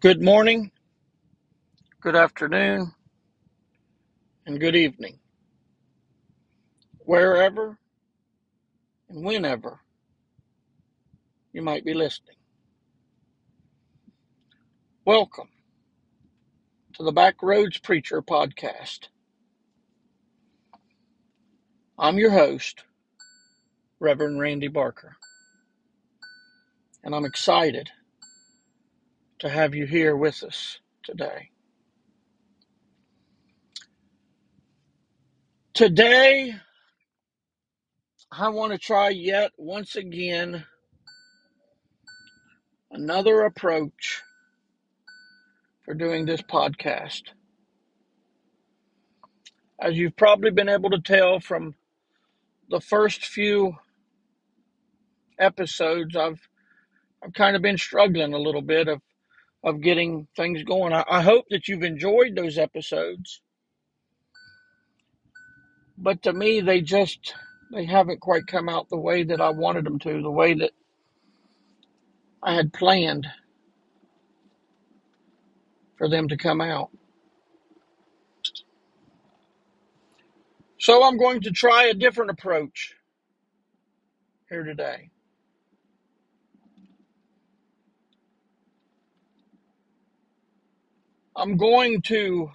Good morning, good afternoon, and good evening, wherever and whenever you might be listening. Welcome to the Backroads Preacher podcast. I'm your host, Reverend Randy Barker, and I'm excited to have you here with us today. Today, I want to try yet once again another approach for doing this podcast. As you've probably been able to tell from the first few episodes, I've I've kind of been struggling a little bit of of getting things going. I, I hope that you've enjoyed those episodes, but to me, they just they haven't quite come out the way that I wanted them to, the way that I had planned for them to come out. So I'm going to try a different approach here today. I'm going to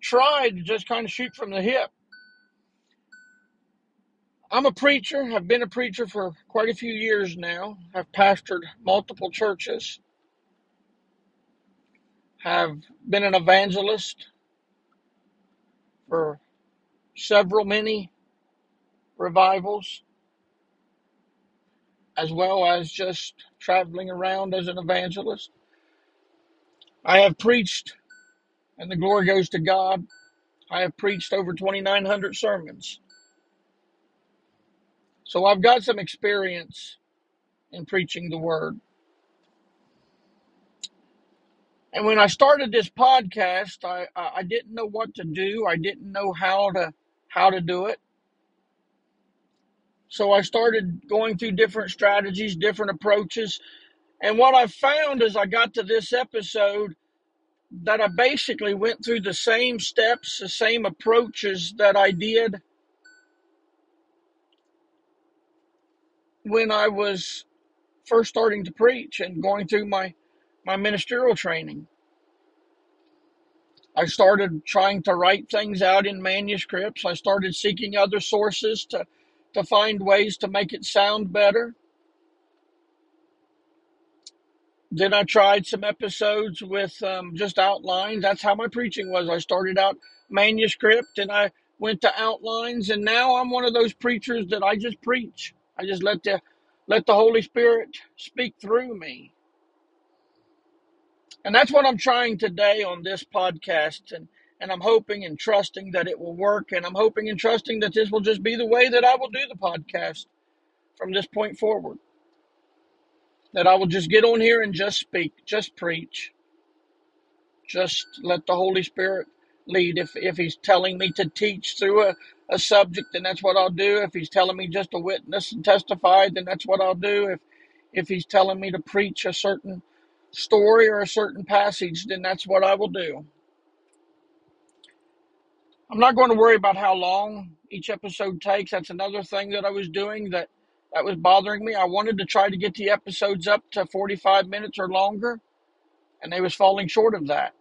try to just kind of shoot from the hip. I'm a preacher. I've been a preacher for quite a few years now. I've pastored multiple churches. Have been an evangelist for several, many revivals, as well as just traveling around as an evangelist. I have preached, and the glory goes to God. I have preached over 2,900 sermons. So I've got some experience in preaching the word. And when I started this podcast, I, I didn't know what to do. I didn't know how to how to do it. So I started going through different strategies, different approaches. And what I found as I got to this episode that I basically went through the same steps, the same approaches that I did when I was first starting to preach and going through my my ministerial training. I started trying to write things out in manuscripts. I started seeking other sources to to find ways to make it sound better. Then I tried some episodes with um, just outlines. That's how my preaching was. I started out manuscript and I went to outlines, and now I'm one of those preachers that I just preach. I just let the let the Holy Spirit speak through me, and that's what I'm trying today on this podcast. And and I'm hoping and trusting that it will work, and I'm hoping and trusting that this will just be the way that I will do the podcast from this point forward. That I will just get on here and just speak, just preach, just let the Holy Spirit lead. If if He's telling me to teach through a, a subject, then that's what I'll do. If He's telling me just to witness and testify, then that's what I'll do. If if He's telling me to preach a certain story or a certain passage, then that's what I will do. I'm not going to worry about how long each episode takes. That's another thing that I was doing that that was bothering me. I wanted to try to get the episodes up to 45 minutes or longer, and they was falling short of that.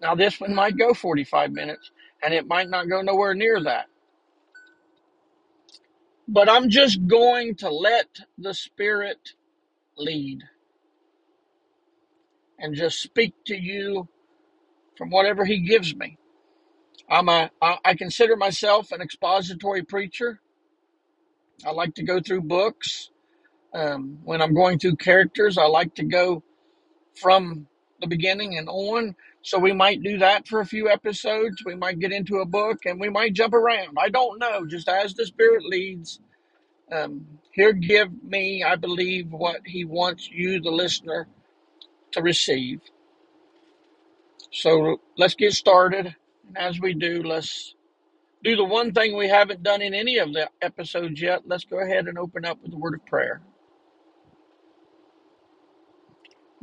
Now this one might go 45 minutes, and it might not go nowhere near that. But I'm just going to let the Spirit lead and just speak to you from whatever He gives me. I'm a I consider myself an expository preacher. I like to go through books. Um, when I'm going through characters, I like to go from the beginning and on. So we might do that for a few episodes. We might get into a book and we might jump around. I don't know. Just as the Spirit leads, um, He'll give me, I believe, what He wants you, the listener, to receive. So let's get started. And as we do, let's do the one thing we haven't done in any of the episodes yet. Let's go ahead and open up with a word of prayer.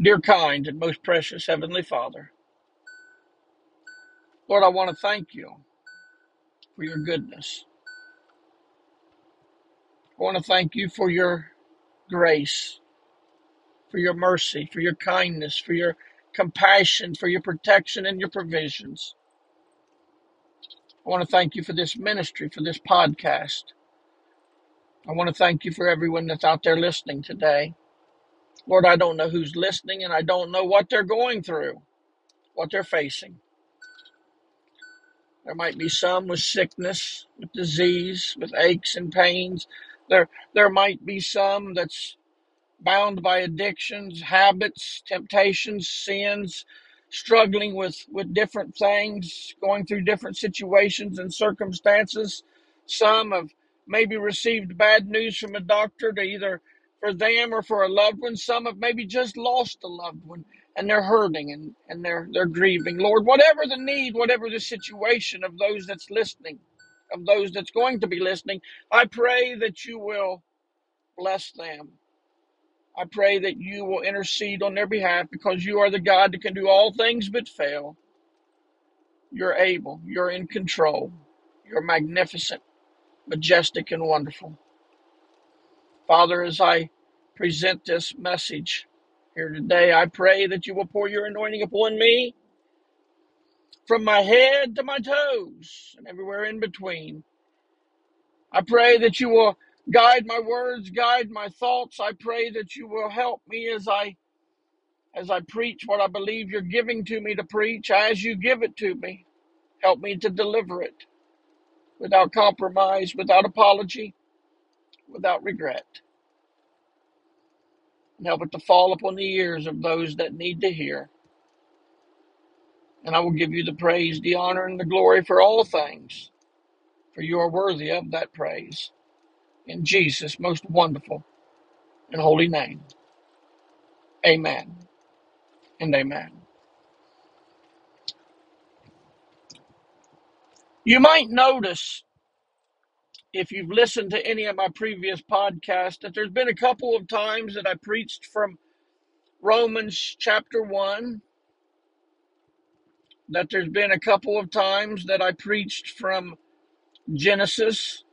Dear kind and most precious Heavenly Father, Lord, I want to thank you for your goodness. I want to thank you for your grace, for your mercy, for your kindness, for your compassion, for your protection and your provisions. I want to thank you for this ministry, for this podcast. I want to thank you for everyone that's out there listening today. Lord, I don't know who's listening and I don't know what they're going through, what they're facing. There might be some with sickness, with disease, with aches and pains. There, there might be some that's bound by addictions, habits, temptations, sins, struggling with, with different things, going through different situations and circumstances. Some have maybe received bad news from a doctor to either for them or for a loved one. Some have maybe just lost a loved one and they're hurting and, and they're they're grieving. Lord, whatever the need, whatever the situation of those that's listening, of those that's going to be listening, I pray that you will bless them I pray that you will intercede on their behalf because you are the God that can do all things but fail. You're able, you're in control, you're magnificent, majestic, and wonderful. Father, as I present this message here today, I pray that you will pour your anointing upon me from my head to my toes and everywhere in between. I pray that you will guide my words, guide my thoughts. I pray that you will help me as I as I preach what I believe you're giving to me to preach, as you give it to me. Help me to deliver it without compromise, without apology, without regret. And help it to fall upon the ears of those that need to hear. And I will give you the praise, the honor, and the glory for all things, for you are worthy of that praise. In Jesus' most wonderful and holy name. Amen and amen. You might notice if you've listened to any of my previous podcasts that there's been a couple of times that I preached from Romans chapter 1, that there's been a couple of times that I preached from Genesis.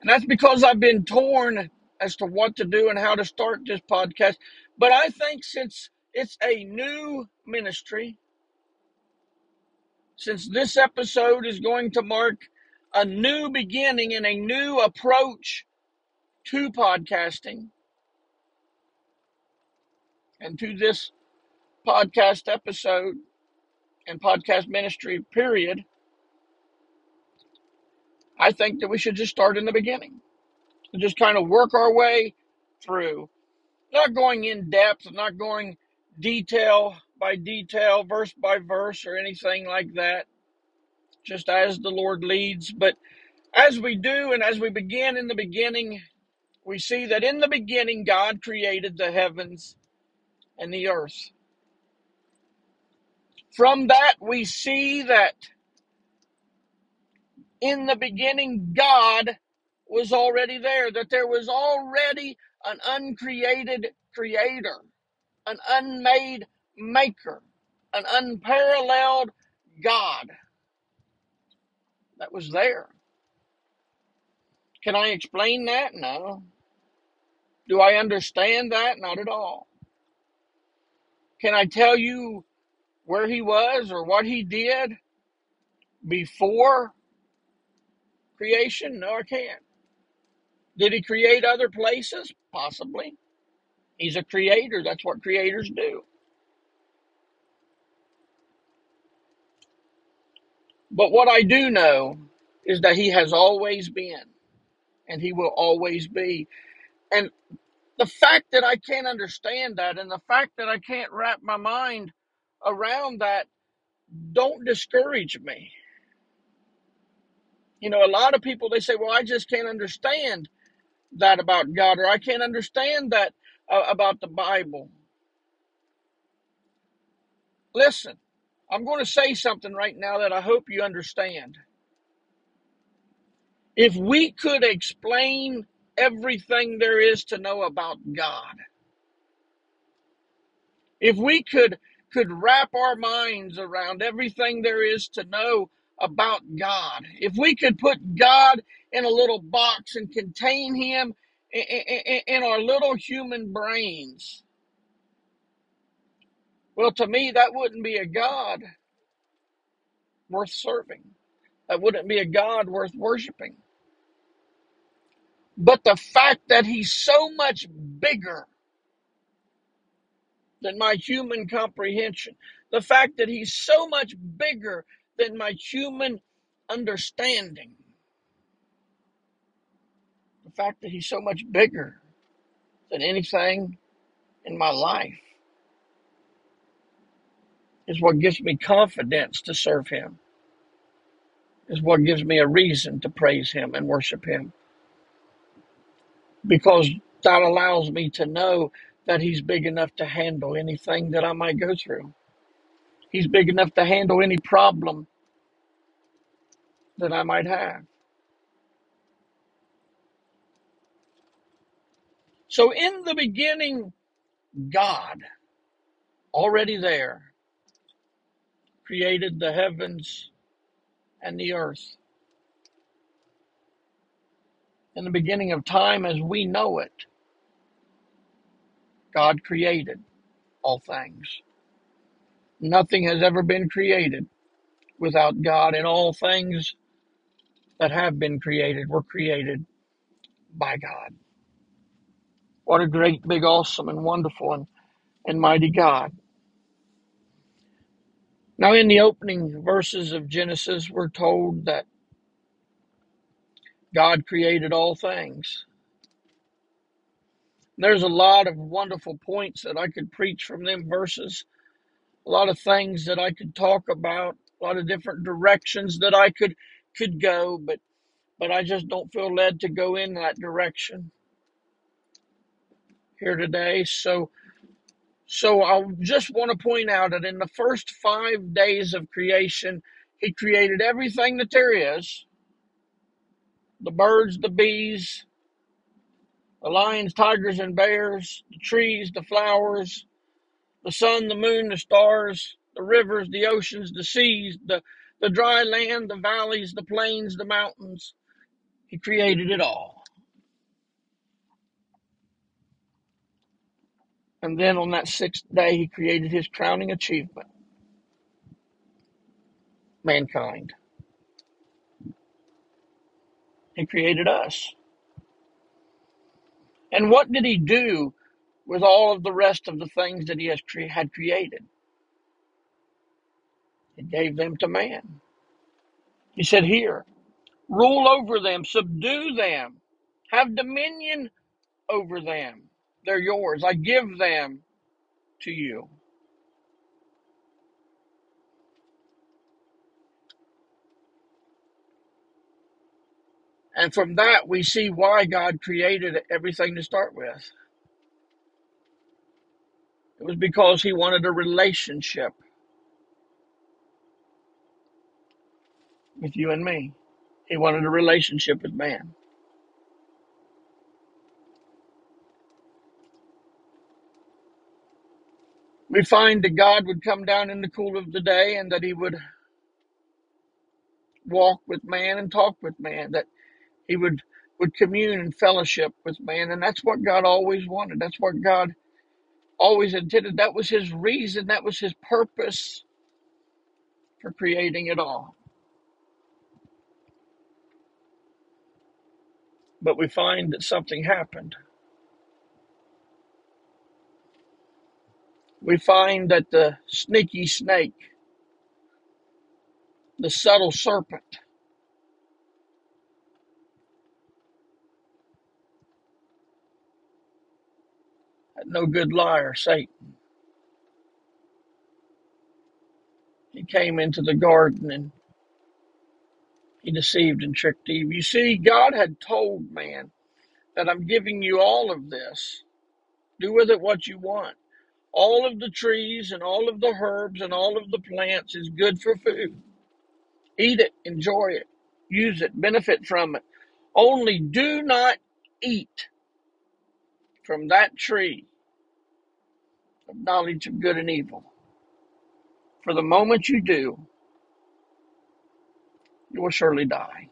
And that's because I've been torn as to what to do and how to start this podcast. But I think since it's a new ministry, since this episode is going to mark a new beginning and a new approach to podcasting and to this podcast episode and podcast ministry period, I think that we should just start in the beginning and just kind of work our way through. Not going in depth, not going detail by detail, verse by verse, or anything like that, just as the Lord leads. But as we do and as we begin in the beginning, we see that in the beginning God created the heavens and the earth. From that, we see that in the beginning, God was already there, that there was already an uncreated creator, an unmade maker, an unparalleled God that was there. Can I explain that? No. Do I understand that? Not at all. Can I tell you where he was or what he did before creation? No, I can't. Did he create other places? Possibly. He's a creator. That's what creators do. But what I do know is that he has always been and he will always be. And the fact that I can't understand that and the fact that I can't wrap my mind around that don't discourage me. You know, a lot of people they say, "Well, I just can't understand that about God," or "I can't understand that uh, about the Bible." Listen, I'm going to say something right now that I hope you understand. If we could explain everything there is to know about God, If we could could wrap our minds around everything there is to know about God, if we could put God in a little box and contain him in our little human brains, well, to me, that wouldn't be a God worth serving. That wouldn't be a God worth worshiping. But the fact that he's so much bigger than my human comprehension, the fact that he's so much bigger than my human understanding, the fact that he's so much bigger than anything in my life is what gives me confidence to serve him, is what gives me a reason to praise him and worship him. Because that allows me to know that he's big enough to handle anything that I might go through. He's big enough to handle any problem that I might have. So, in the beginning, God, already there, created the heavens and the earth. In the beginning of time, as we know it, God created all things. Nothing has ever been created without God, and all things that have been created were created by God. What a great, big, awesome, and wonderful and, and mighty God. Now, in the opening verses of Genesis, we're told that God created all things. There's a lot of wonderful points that I could preach from them verses, a lot of things that I could talk about, a lot of different directions that I could could go, but but I just don't feel led to go in that direction here today. So so I just want to point out that in the first 5 days of creation, he created everything that there is, the birds, the bees, the lions, tigers, and bears, the trees, the flowers, the sun, the moon, the stars, the rivers, the oceans, the seas, the, the dry land, the valleys, the plains, the mountains. He created it all. And then on that sixth day, he created his crowning achievement mankind. He created us. And what did he do with all of the rest of the things that he has cre- had created? He gave them to man. He said, Here, rule over them, subdue them, have dominion over them. They're yours. I give them to you. And from that, we see why God created everything to start with. It was because He wanted a relationship with you and me. He wanted a relationship with man. We find that God would come down in the cool of the day and that He would walk with man and talk with man, that He would, would commune and fellowship with man. And that's what God always wanted. That's what God always intended. That was His reason, that was His purpose for creating it all. But we find that something happened. We find that the sneaky snake, the subtle serpent, no good liar, Satan, he came into the garden and he deceived and tricked Eve. You see, God had told man that I'm giving you all of this. Do with it what you want. All of the trees and all of the herbs and all of the plants is good for food. Eat it, enjoy it, use it, benefit from it. Only do not eat from that tree knowledge of good and evil. For the moment you do, you will surely die.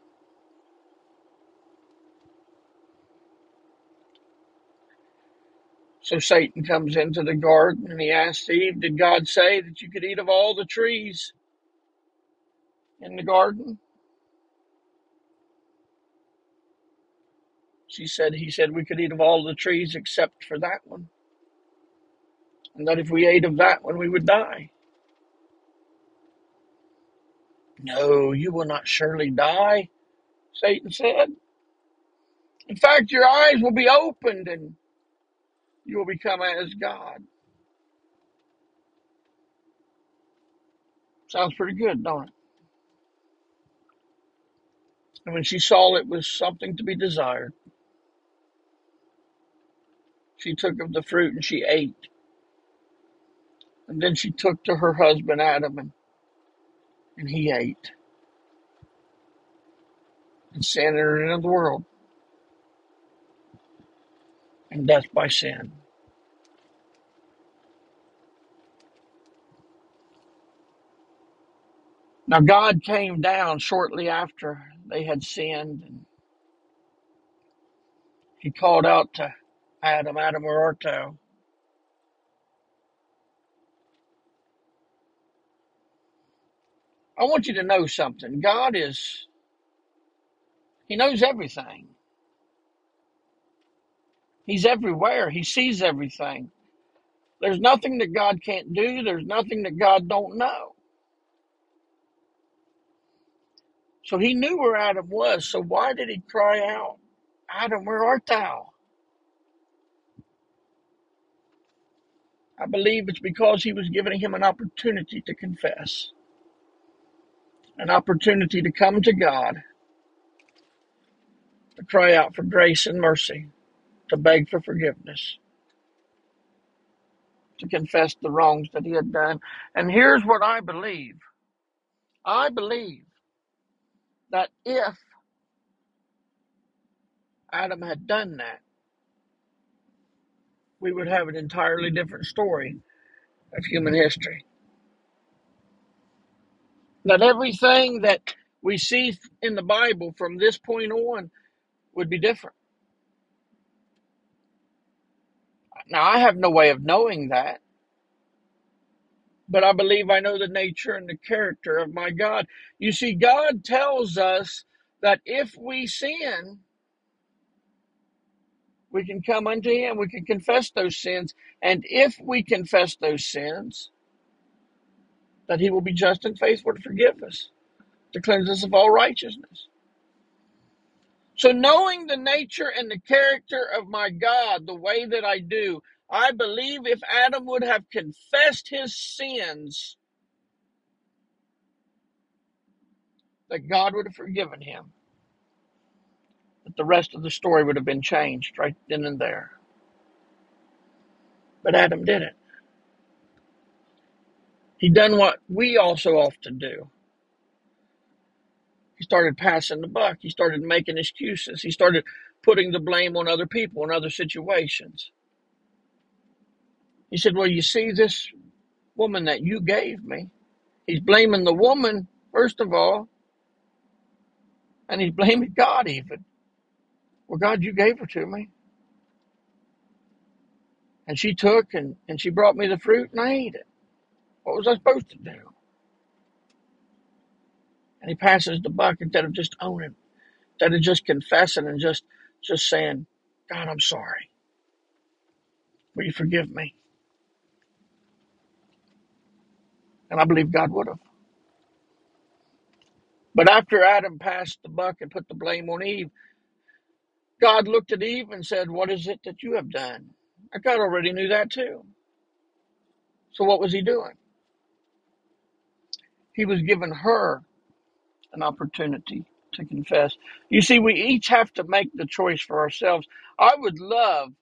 So Satan comes into the garden and he asks Eve, Did God say that you could eat of all the trees in the garden? She said, He said we could eat of all the trees except for that one. And that if we ate of that one, we would die. No, you will not surely die, Satan said. In fact, your eyes will be opened and you will become as God. Sounds pretty good, don't it? And when she saw it was something to be desired, she took of the fruit and she ate. And then she took to her husband Adam and, and he ate. And sin entered into the world, and death by sin. Now God came down shortly after they had sinned, and he called out to Adam, Adam, where art thou? I want you to know something. God is, He knows everything. He's everywhere. He sees everything. There's nothing that God can't do. There's nothing that God don't know. So he knew where Adam was. So why did he cry out, Adam, where art thou? I believe it's because he was giving him an opportunity to confess, an opportunity to come to God, to cry out for grace and mercy, to beg for forgiveness, to confess the wrongs that he had done. And here's what I believe I believe that if Adam had done that, we would have an entirely different story of human history. That everything that we see in the Bible from this point on would be different. Now, I have no way of knowing that, but I believe I know the nature and the character of my God. You see, God tells us that if we sin, we can come unto Him, we can confess those sins, and if we confess those sins, that He will be just and faithful to forgive us, to cleanse us of all righteousness. So, knowing the nature and the character of my God the way that I do, I believe if Adam would have confessed his sins, that God would have forgiven him, that the rest of the story would have been changed right then and there. But Adam didn't. He done what we also often do. He started passing the buck. He started making excuses. He started putting the blame on other people and other situations. He said, Well, you see, this woman that you gave me, he's blaming the woman, first of all, and he's blaming God even. Well, God, you gave her to me. And she took and, and she brought me the fruit and I ate it. What was I supposed to do? And he passes the buck instead of just owning, instead of just confessing and just just saying, God, I'm sorry. Will you forgive me? And I believe God would have. But after Adam passed the buck and put the blame on Eve, God looked at Eve and said, What is it that you have done? And God already knew that too. So what was he doing? He was giving her an opportunity to confess. You see, we each have to make the choice for ourselves. I would love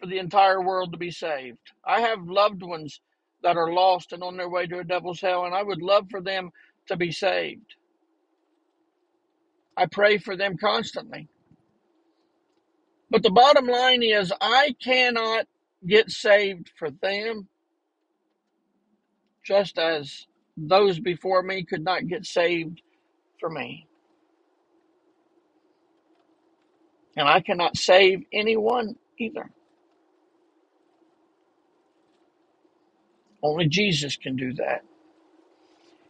for the entire world to be saved. I have loved ones that are lost and on their way to a devil's hell, and I would love for them to be saved. I pray for them constantly. But the bottom line is, I cannot get saved for them, just as those before me could not get saved for me. And I cannot save anyone either. Only Jesus can do that.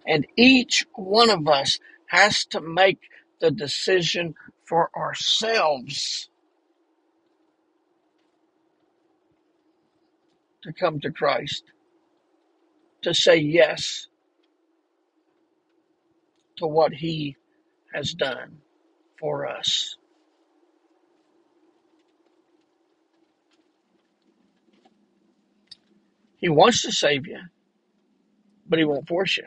And each one of us has to make the decision for ourselves to come to Christ, to say yes to what He has done for us. He wants to save you, but He won't force you.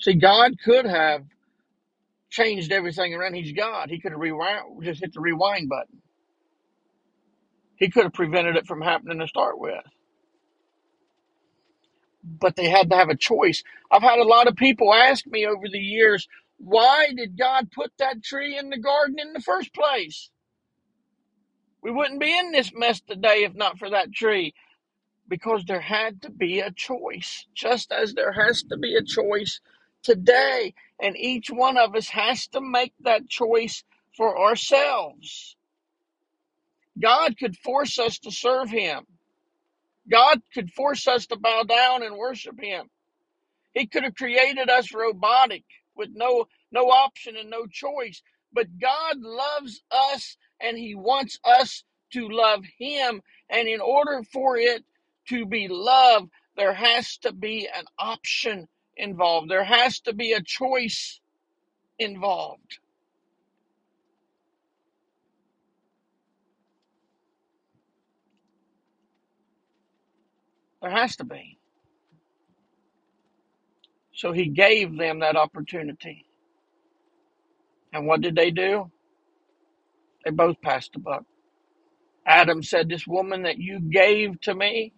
See, God could have changed everything around. He's God. He could have rewind, just hit the rewind button. He could have prevented it from happening to start with. But they had to have a choice. I've had a lot of people ask me over the years, why did God put that tree in the garden in the first place? We wouldn't be in this mess today if not for that tree. Because there had to be a choice, just as there has to be a choice today. And each one of us has to make that choice for ourselves. God could force us to serve Him. God could force us to bow down and worship Him. He could have created us robotic with no no option and no choice. But God loves us and He wants us to love Him. And in order for it to be love, there has to be an option involved. There has to be a choice involved. There has to be. So He gave them that opportunity. And what did they do? They both passed the buck. Adam said, This woman that you gave to me,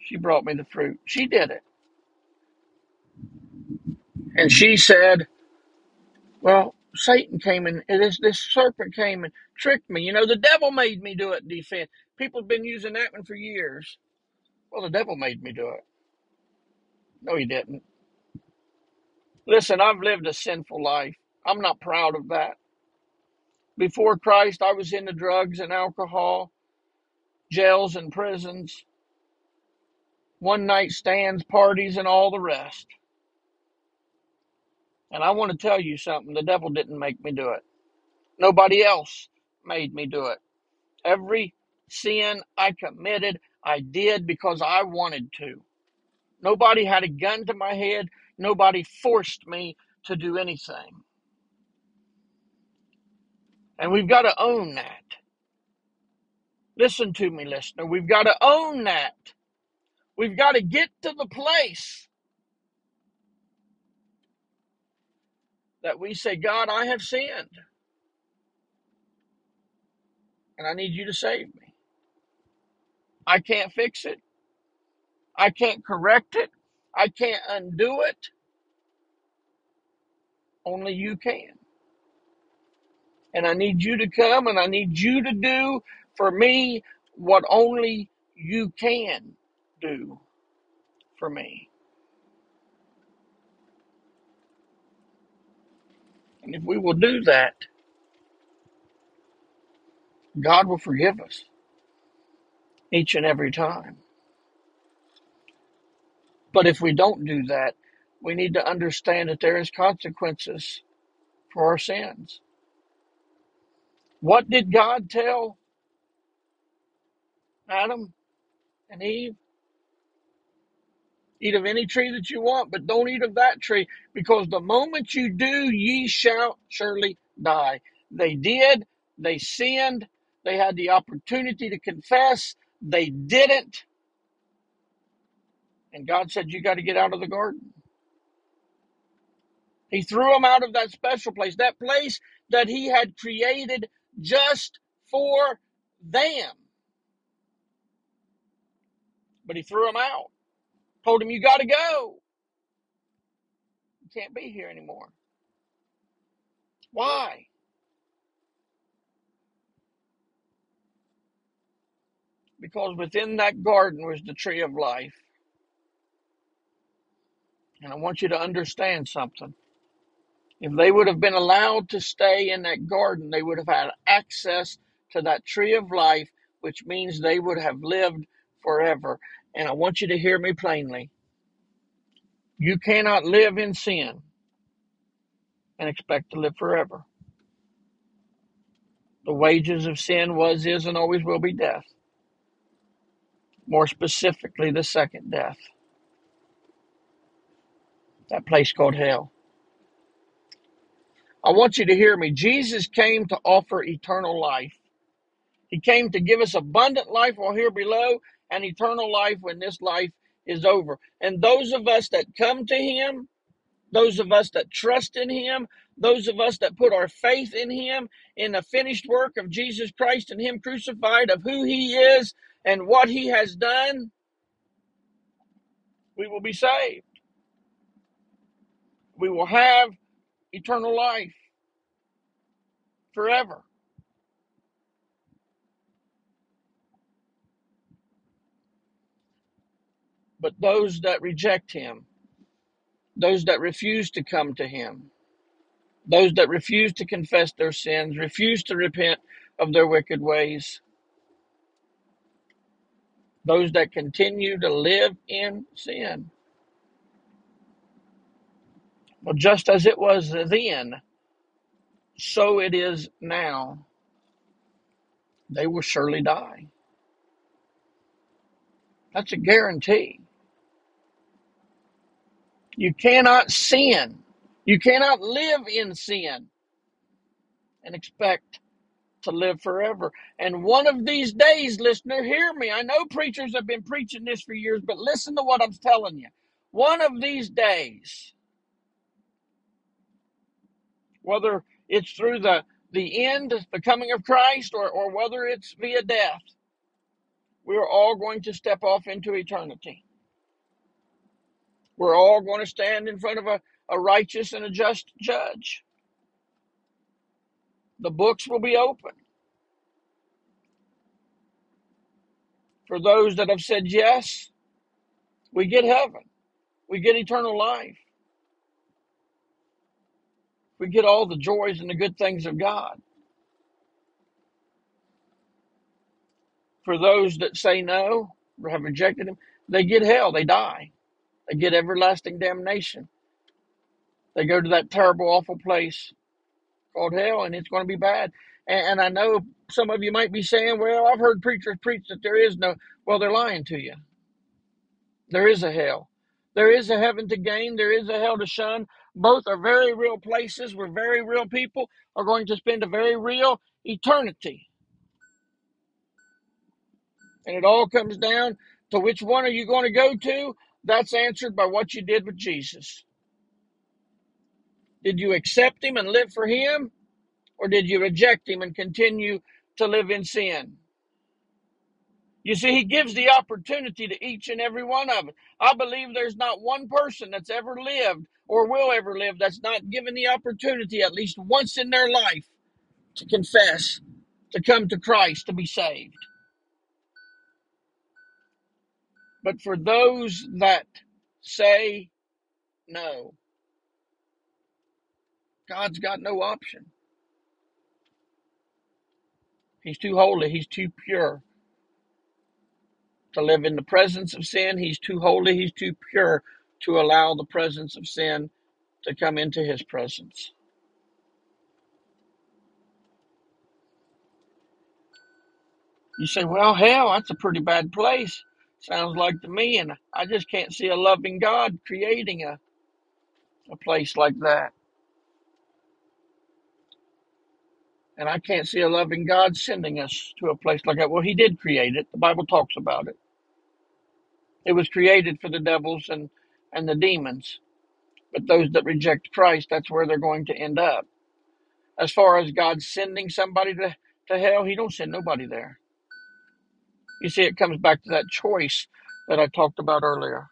she brought me the fruit. She did it. And she said, Well, Satan came and this this serpent came and tricked me. You know, the devil made me do it, defense. People have been using that one for years. Well, the devil made me do it. No, he didn't. Listen, I've lived a sinful life. I'm not proud of that. Before Christ, I was into drugs and alcohol, jails and prisons, one night stands, parties, and all the rest. And I want to tell you something the devil didn't make me do it. Nobody else made me do it. Every sin I committed, I did because I wanted to. Nobody had a gun to my head. Nobody forced me to do anything. And we've got to own that. Listen to me, listener. We've got to own that. We've got to get to the place that we say, God, I have sinned and I need you to save me. I can't fix it. I can't correct it. I can't undo it. Only you can. And I need you to come and I need you to do for me what only you can do for me. And if we will do that, God will forgive us each and every time. But if we don't do that, we need to understand that there is consequences for our sins. What did God tell Adam and Eve? Eat of any tree that you want, but don't eat of that tree, because the moment you do, ye shall surely die. They did, they sinned, they had the opportunity to confess, they didn't, and God said, You got to get out of the garden. He threw them out of that special place, that place that He had created just for them. But He threw them out, told them, You got to go. You can't be here anymore. Why? Because within that garden was the tree of life. And I want you to understand something. If they would have been allowed to stay in that garden, they would have had access to that tree of life, which means they would have lived forever. And I want you to hear me plainly. You cannot live in sin and expect to live forever. The wages of sin was, is, and always will be death. More specifically, the second death, that place called hell. I want you to hear me. Jesus came to offer eternal life. He came to give us abundant life while here below and eternal life when this life is over. And those of us that come to Him, those of us that trust in Him, those of us that put our faith in Him, in the finished work of Jesus Christ and Him crucified, of who He is and what He has done, we will be saved. We will have eternal life forever. But those that reject him, those that refuse to come to him, those that refuse to confess their sins, refuse to repent of their wicked ways, those that continue to live in sin. Well, just as it was then, so it is now. They will surely die. That's a guarantee. You cannot sin. You cannot live in sin and expect to live forever. And one of these days, listener, hear me. I know preachers have been preaching this for years, but listen to what I'm telling you. One of these days, whether it's through the, the end, the coming of Christ, or, or whether it's via death, we're all going to step off into eternity. We're all going to stand in front of a, a righteous and a just judge. The books will be open. For those that have said yes, we get heaven. We get eternal life. We get all the joys and the good things of God. For those that say no or have rejected Him, they get hell. They die. They get everlasting damnation. They go to that terrible, awful place called hell, and it's going to be bad. And, and I know some of you might be saying, well, I've heard preachers preach that there is no, well, they're lying to you. There is a hell. There is a heaven to gain. There is a hell to shun. Both are very real places where very real people are going to spend a very real eternity. And it all comes down to which one are you going to go to? That's answered by what you did with Jesus. Did you accept him and live for him? Or did you reject him and continue to live in sin? You see, he gives the opportunity to each and every one of us. I believe there's not one person that's ever lived or will ever live that's not given the opportunity at least once in their life to confess, to come to Christ, to be saved. But for those that say no, God's got no option. He's too holy, He's too pure to live in the presence of sin. He's too holy, He's too pure to allow the presence of sin to come into His presence. You say, well, hell, that's a pretty bad place. Sounds like to me, and I just can't see a loving God creating a, a place like that. And I can't see a loving God sending us to a place like that. Well, He did create it. The Bible talks about it. It was created for the devils and, and the demons. But those that reject Christ, that's where they're going to end up. As far as God sending somebody to, to hell, He don't send nobody there. You see, it comes back to that choice that I talked about earlier.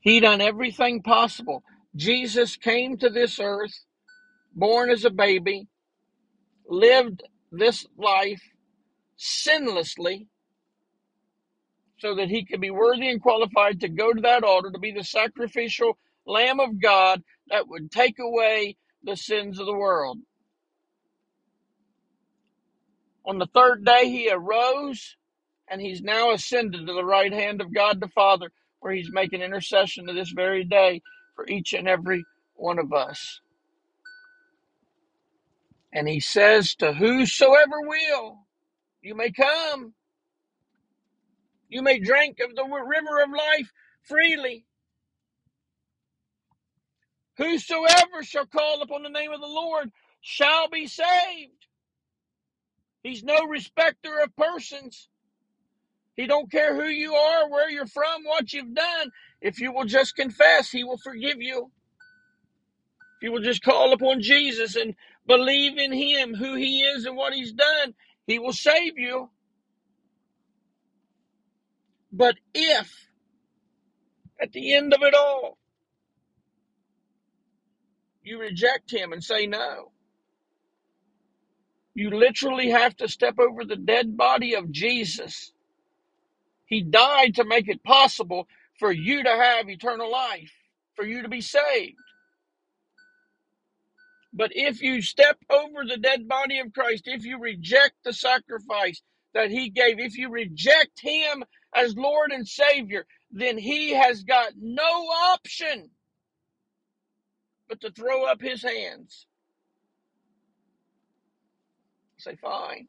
He done everything possible Jesus came to this earth, born as a baby, lived this life sinlessly so that he could be worthy and qualified to go to that altar to be the sacrificial Lamb of God that would take away the sins of the world. On the third day, he arose and he's now ascended to the right hand of God the Father, where he's making intercession to this very day for each and every one of us. And he says to whosoever will, you may come. You may drink of the river of life freely. Whosoever shall call upon the name of the Lord shall be saved. He's no respecter of persons. He don't care who you are, where you're from, what you've done. If you will just confess, he will forgive you. If you will just call upon Jesus and believe in him, who he is and what he's done, he will save you. But if at the end of it all you reject him and say no, you literally have to step over the dead body of Jesus. He died to make it possible for you to have eternal life, for you to be saved. But if you step over the dead body of Christ, if you reject the sacrifice that he gave, if you reject him as Lord and Savior, then he has got no option but to throw up his hands. Say, fine.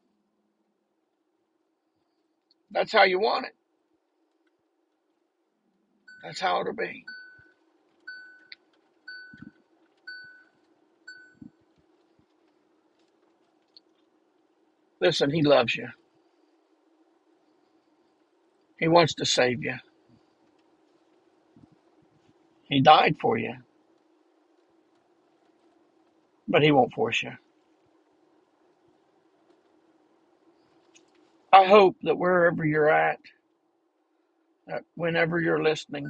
That's how you want it. That's how it'll be. Listen, he loves you. He wants to save you. He died for you. But he won't force you. I hope that wherever you're at, that whenever you're listening,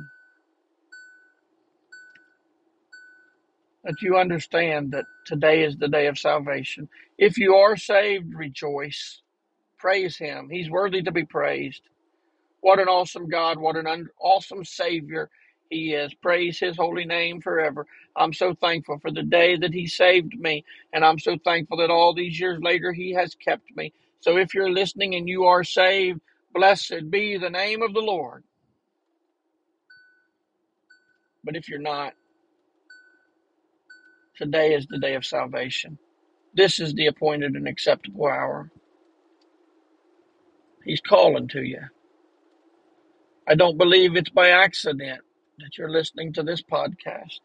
that you understand that today is the day of salvation. If you are saved, rejoice. Praise him. He's worthy to be praised. What an awesome God. What an un- awesome Savior he is. Praise his holy name forever. I'm so thankful for the day that he saved me. And I'm so thankful that all these years later he has kept me. So if you're listening and you are saved, blessed be the name of the Lord. But if you're not, today is the day of salvation. This is the appointed and acceptable hour. He's calling to you. I don't believe it's by accident that you're listening to this podcast.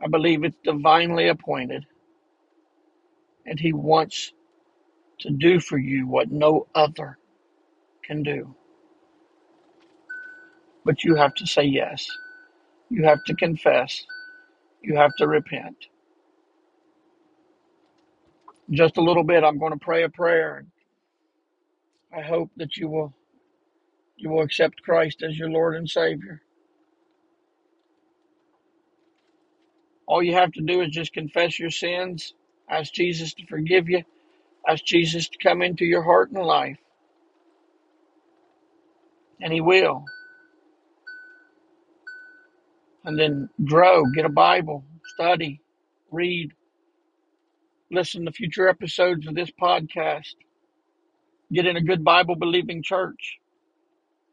I believe it's divinely appointed. And He wants to do for you what no other can do. But you have to say yes. You have to confess. You have to repent. Just a little bit, I'm going to pray a prayer. I hope that you will you will accept Christ as your Lord and Savior. All you have to do is just confess your sins, ask Jesus to forgive you, ask Jesus to come into your heart and life, and He will. And then grow, get a Bible, study, read, listen to future episodes of this podcast, get in a good Bible believing church,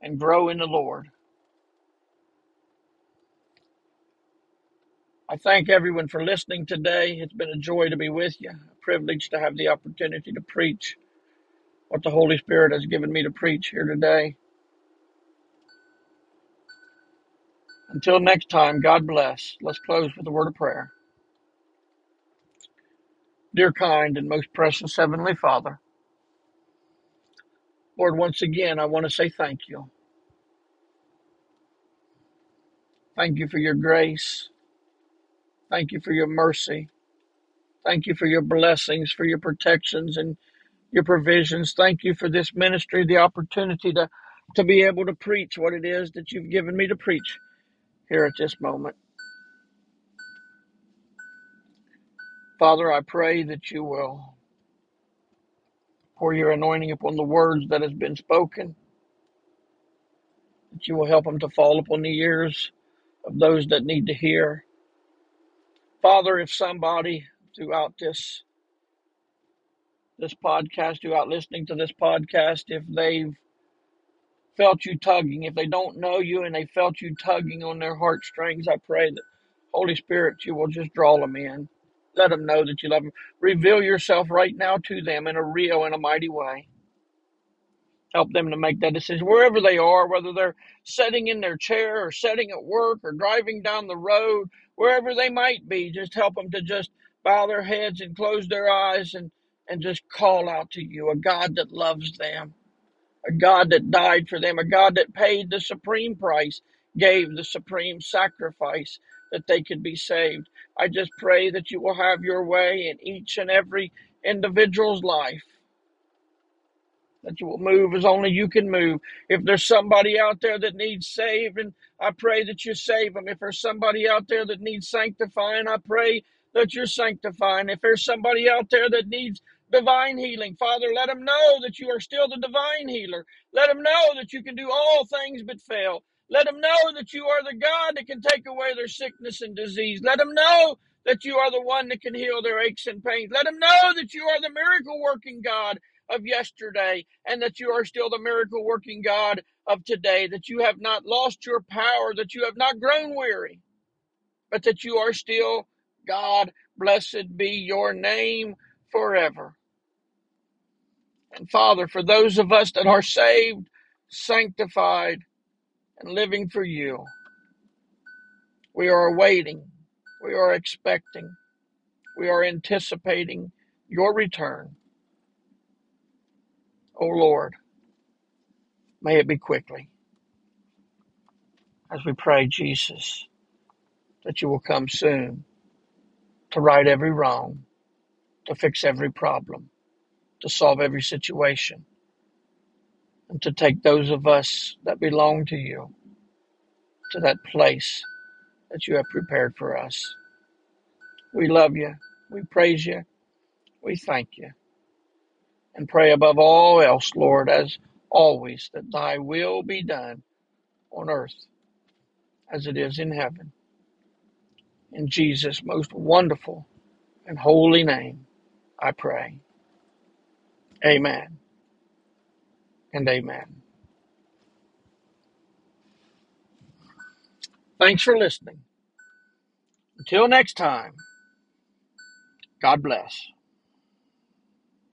and grow in the Lord. I thank everyone for listening today. It's been a joy to be with you, privilege to have the opportunity to preach what the Holy Spirit has given me to preach here today. Until next time, God bless. Let's close with a word of prayer. Dear kind and most precious Heavenly Father, Lord, once again, I want to say thank you. Thank you for your grace. Thank you for your mercy. Thank you for your blessings, for your protections and your provisions. Thank you for this ministry, the opportunity to, to be able to preach what it is that you've given me to preach here at this moment. Father, I pray that you will pour your anointing upon the words that has been spoken, that you will help them to fall upon the ears of those that need to hear. Father, if somebody throughout this this podcast, throughout listening to this podcast, if they've felt you tugging, if they don't know you and they felt you tugging on their heartstrings, I pray that Holy Spirit, you will just draw them in. Let them know that you love them. Reveal yourself right now to them in a real and a mighty way. Help them to make that decision wherever they are, whether they're sitting in their chair or sitting at work or driving down the road, wherever they might be. Just help them to just bow their heads and close their eyes and, and just call out to you, a God that loves them a God that died for them, a God that paid the supreme price, gave the supreme sacrifice that they could be saved. I just pray that you will have your way in each and every individual's life that you will move as only you can move. If there's somebody out there that needs saving, I pray that you save them. If there's somebody out there that needs sanctifying, I pray that you're sanctifying. If there's somebody out there that needs divine healing, Father, let them know that you are still the divine healer. Let them know that you can do all things but fail. Let them know that you are the God that can take away their sickness and disease. Let them know that you are the one that can heal their aches and pains. Let them know that you are the miracle working God of yesterday and that you are still the miracle working God of today, that you have not lost your power, that you have not grown weary, but that you are still God. Blessed be your name forever. And Father, for those of us that are saved, sanctified, and living for you, we are awaiting, we are expecting, we are anticipating your return. O Lord, may it be quickly. As we pray, Jesus, that you will come soon to right every wrong, to fix every problem, to solve every situation, and to take those of us that belong to you to that place that you have prepared for us. We love you. We praise you. We thank you. And pray above all else, Lord, as always, that thy will be done on earth as it is in heaven. In Jesus' most wonderful and holy name, I pray. Amen and amen. Thanks for listening. Until next time, God bless.